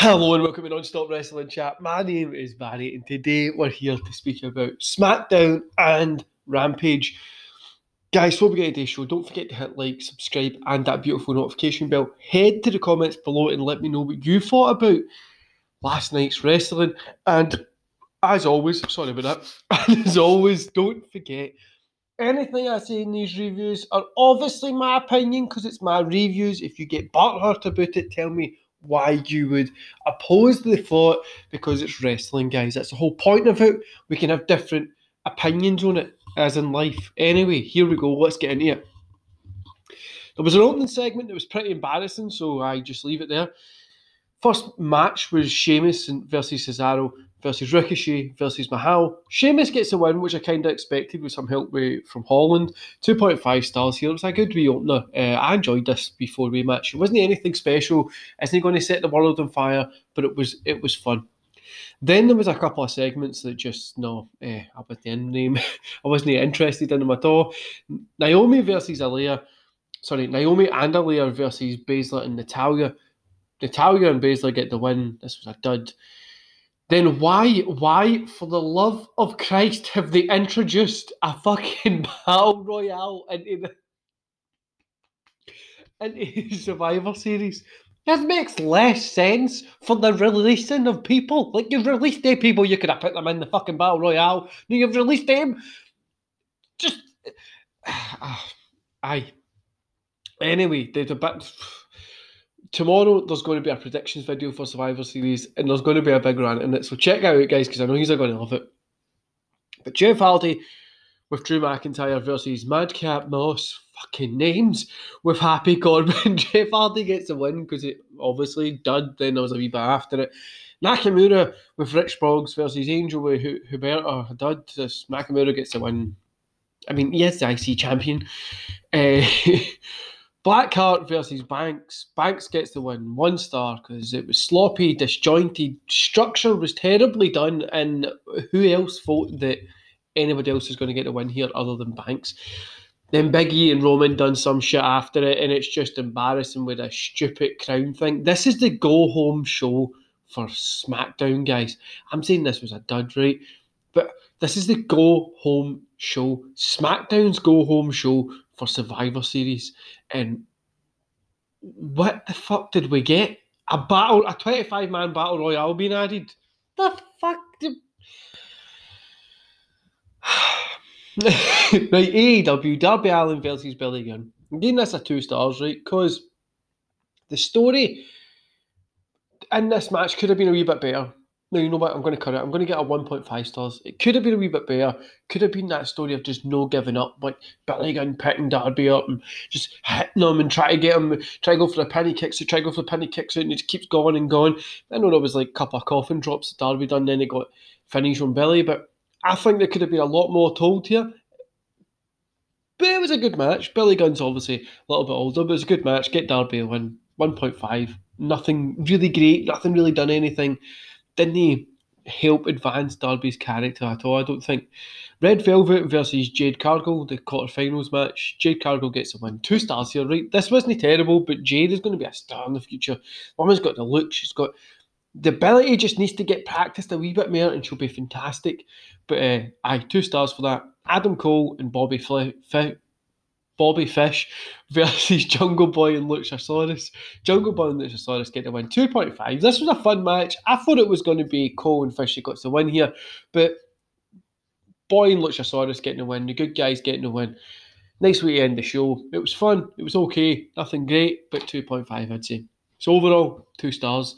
Hello and welcome to Non-Stop Wrestling Chat. My name is Barry and today we're here to speak about SmackDown and Rampage. Guys, before we get to today's show, don't forget to hit like, subscribe and that beautiful notification bell. Head to the comments below and let me know what you thought about last night's wrestling. And as always, sorry about that, as always, don't forget anything I say in these reviews are obviously my opinion because it's my reviews. If you get butthurt about it, tell me why you would oppose the thought because it's wrestling, guys. That's the whole point of it. We can have different opinions on it, as in life. Anyway, here we go. Let's get into it. There was an opening segment that was pretty embarrassing, so I just leave it there. First match was Sheamus versus Cesaro versus Ricochet versus Mahal. Sheamus gets a win, which I kind of expected with some help from Holland. 2.5 stars here. It was a good reopener. Uh, I enjoyed this before we match. It wasn't anything special. Isn't going to set the world on fire, but it was it was fun. Then there was a couple of segments that just no, eh, I was the end name. I wasn't interested in them at all. Naomi versus Aliyah. Sorry, Naomi and Aliyah versus Baszler and Natalya. Natalya and Baszler get the win. This was a dud. Then why, why, for the love of Christ, have they introduced a fucking battle royale into the into Survivor Series? This makes less sense for the releasing of people. Like you've released eight people, you could have put them in the fucking battle royale. Now you've released them. Just, uh, aye. Anyway, there's a bit tomorrow there's going to be a predictions video for Survivor Series, and there's going to be a big rant in it. So check out guys, because I know he's going to love it. But Jeff Hardy with Drew McIntyre versus Madcap Moss, fucking names with Happy Corbin. Jeff Hardy gets the win because it obviously dud. Then there was a wee bit after it. Nakamura with Rick Boogs versus Angel with Humberto dud. This Nakamura gets the win. I mean, yes, the IC champion. Uh, Blackheart versus Banks. Banks gets the win, one star, because it was sloppy, disjointed. Structure was terribly done, and who else thought that anybody else is going to get the win here other than Banks? Then Biggie and Roman done some shit after it, and it's just embarrassing with a stupid crown thing. This is the go home show for SmackDown, guys. I'm saying this was a dud, right? But this is the go home show. SmackDown's go home show for Survivor Series. And what the fuck did we get? A battle, a 25 man battle royale being added. The fuck did. right, AEW, Darby Allin versus Billy Gunn. I'm giving this a two stars, right? Because the story in this match could have been a wee bit better. No, you know what? I'm going to cut it. I'm going to get a 1.5 stars. It could have been a wee bit better. Could have been that story of just no giving up, like Billy Gunn picking Darby up and just hitting him and try to get him, try to go for the penny kicks, try to go for the penny kicks and it just keeps going and going. I know there was like a couple of coffin drops that Darby done, then it got finished on Billy, but I think there could have been a lot more told here. But it was a good match. Billy Gunn's obviously a little bit older, but it was a good match. Get Darby a win. 1.5. Nothing really great. Nothing really done anything didn't help advance Darby's character at all, I don't think. Red Velvet versus Jade Cargill, the quarterfinals match. Jade Cargill gets a win. Two stars here, right? This wasn't terrible, but Jade is going to be a star in the future. Woman's got the look, she's got the ability, just needs to get practiced a wee bit more, and she'll be fantastic. But uh, aye, two stars for that. Adam Cole and Bobby Fle- Bobby Fish versus Jungle Boy and Luchasaurus. Jungle Boy and Luchasaurus get the win 2.5. This was a fun match. I thought it was going to be Cole and Fish that got the win here, but Boy and Luchasaurus getting the win, the good guys getting the win. Nice way to end the show. It was fun. It was okay. Nothing great, but 2.5 I'd say. So overall, two stars.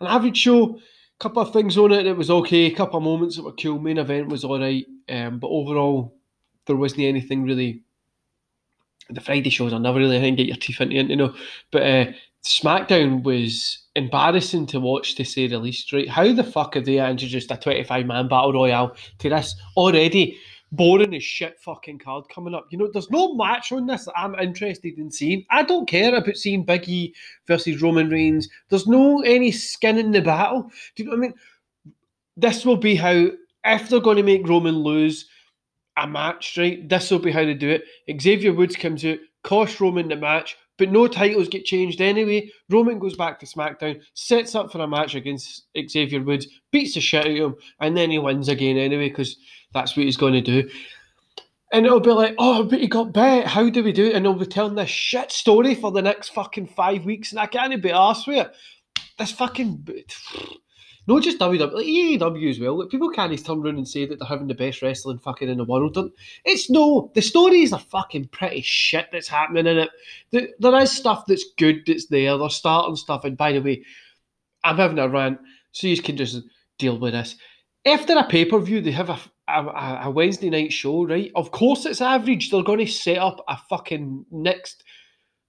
An average show. A couple of things on it. It was okay. A couple of moments that were cool. Main event was all right, um, but overall, there wasn't anything really the Friday shows are never really going to get your teeth into it, you know. But uh, SmackDown was embarrassing to watch, to say the least. Right? How the fuck have they introduced a twenty-five man battle royale to this already boring as shit fucking card coming up? You know, there's no match on this that I'm interested in seeing. I don't care about seeing Biggie versus Roman Reigns. There's no any skin in the battle. Do you know what I mean? This will be how if they're going to make Roman lose a match, right? This will be how they do it. Xavier Woods comes out, cost Roman the match, but no titles get changed anyway. Roman goes back to SmackDown, sets up for a match against Xavier Woods, beats the shit out of him, and then he wins again anyway because that's what he's going to do. And it'll be like, oh, but he got bet. How do we do it? And they'll be telling this shit story for the next fucking five weeks, and I can't be arsed with it. This fucking. Not just WWE, like AEW as well. Like people can't just turn around and say that they're having the best wrestling fucking in the world. Don't, It's no. The stories are fucking pretty shit that's happening in it. There is stuff that's good that's there. They're starting stuff. And by the way, I'm having a rant, so you can just deal with this. After a pay per view, they have a, a, a Wednesday night show, right? Of course, it's average. They're going to set up a fucking next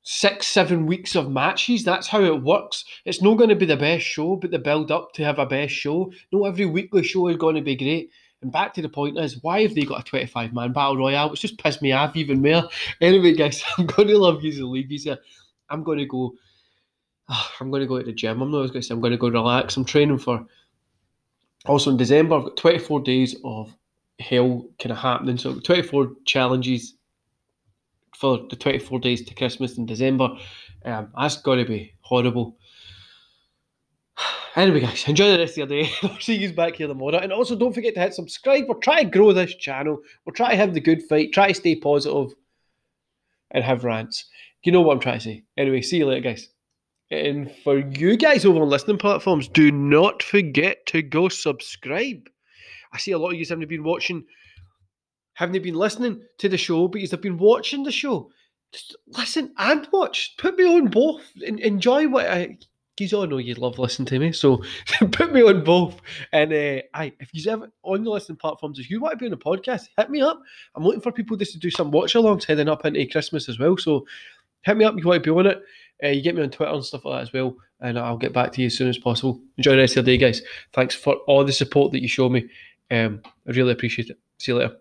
six, seven weeks of matches. That's how it works. It's not going to be the best show, but the build up to have a best show. Not every weekly show is going to be great. And back to the point is, why have they got a 25 man battle royale? It's just pissed me off even more. Anyway, guys, I'm going to love you and leave you. I'm going to go. I'm going to go to the gym. I'm not going to say I'm going to go relax. I'm training for. Also in December, I've got 24 days of hell kind of happening. So 24 challenges for the 24 days to Christmas in December. Um, that's got to be horrible. Anyway, guys, enjoy the rest of your day. I'll see you back here tomorrow. And also, don't forget to hit subscribe. We're trying to grow this channel. We're trying to have the good fight, try to stay positive, and have rants. You know what I'm trying to say. Anyway, see you later, guys. And for you guys over on listening platforms, do not forget to go subscribe. I see a lot of you haven't been watching haven't they been listening to the show, but they've been watching the show? Just listen and watch. Put me on both. enjoy what I. You all know you love listening to me, so put me on both. And uh, I, if you ever on the listening platforms, if you want to be on a podcast, hit me up. I'm looking for people just to do some watch alongs heading up into Christmas as well. So hit me up if you want to be on it. Uh, you get me on Twitter and stuff like that as well, and I'll get back to you as soon as possible. Enjoy the rest of your day, guys. Thanks for all the support that you show me. Um, I really appreciate it. See you later.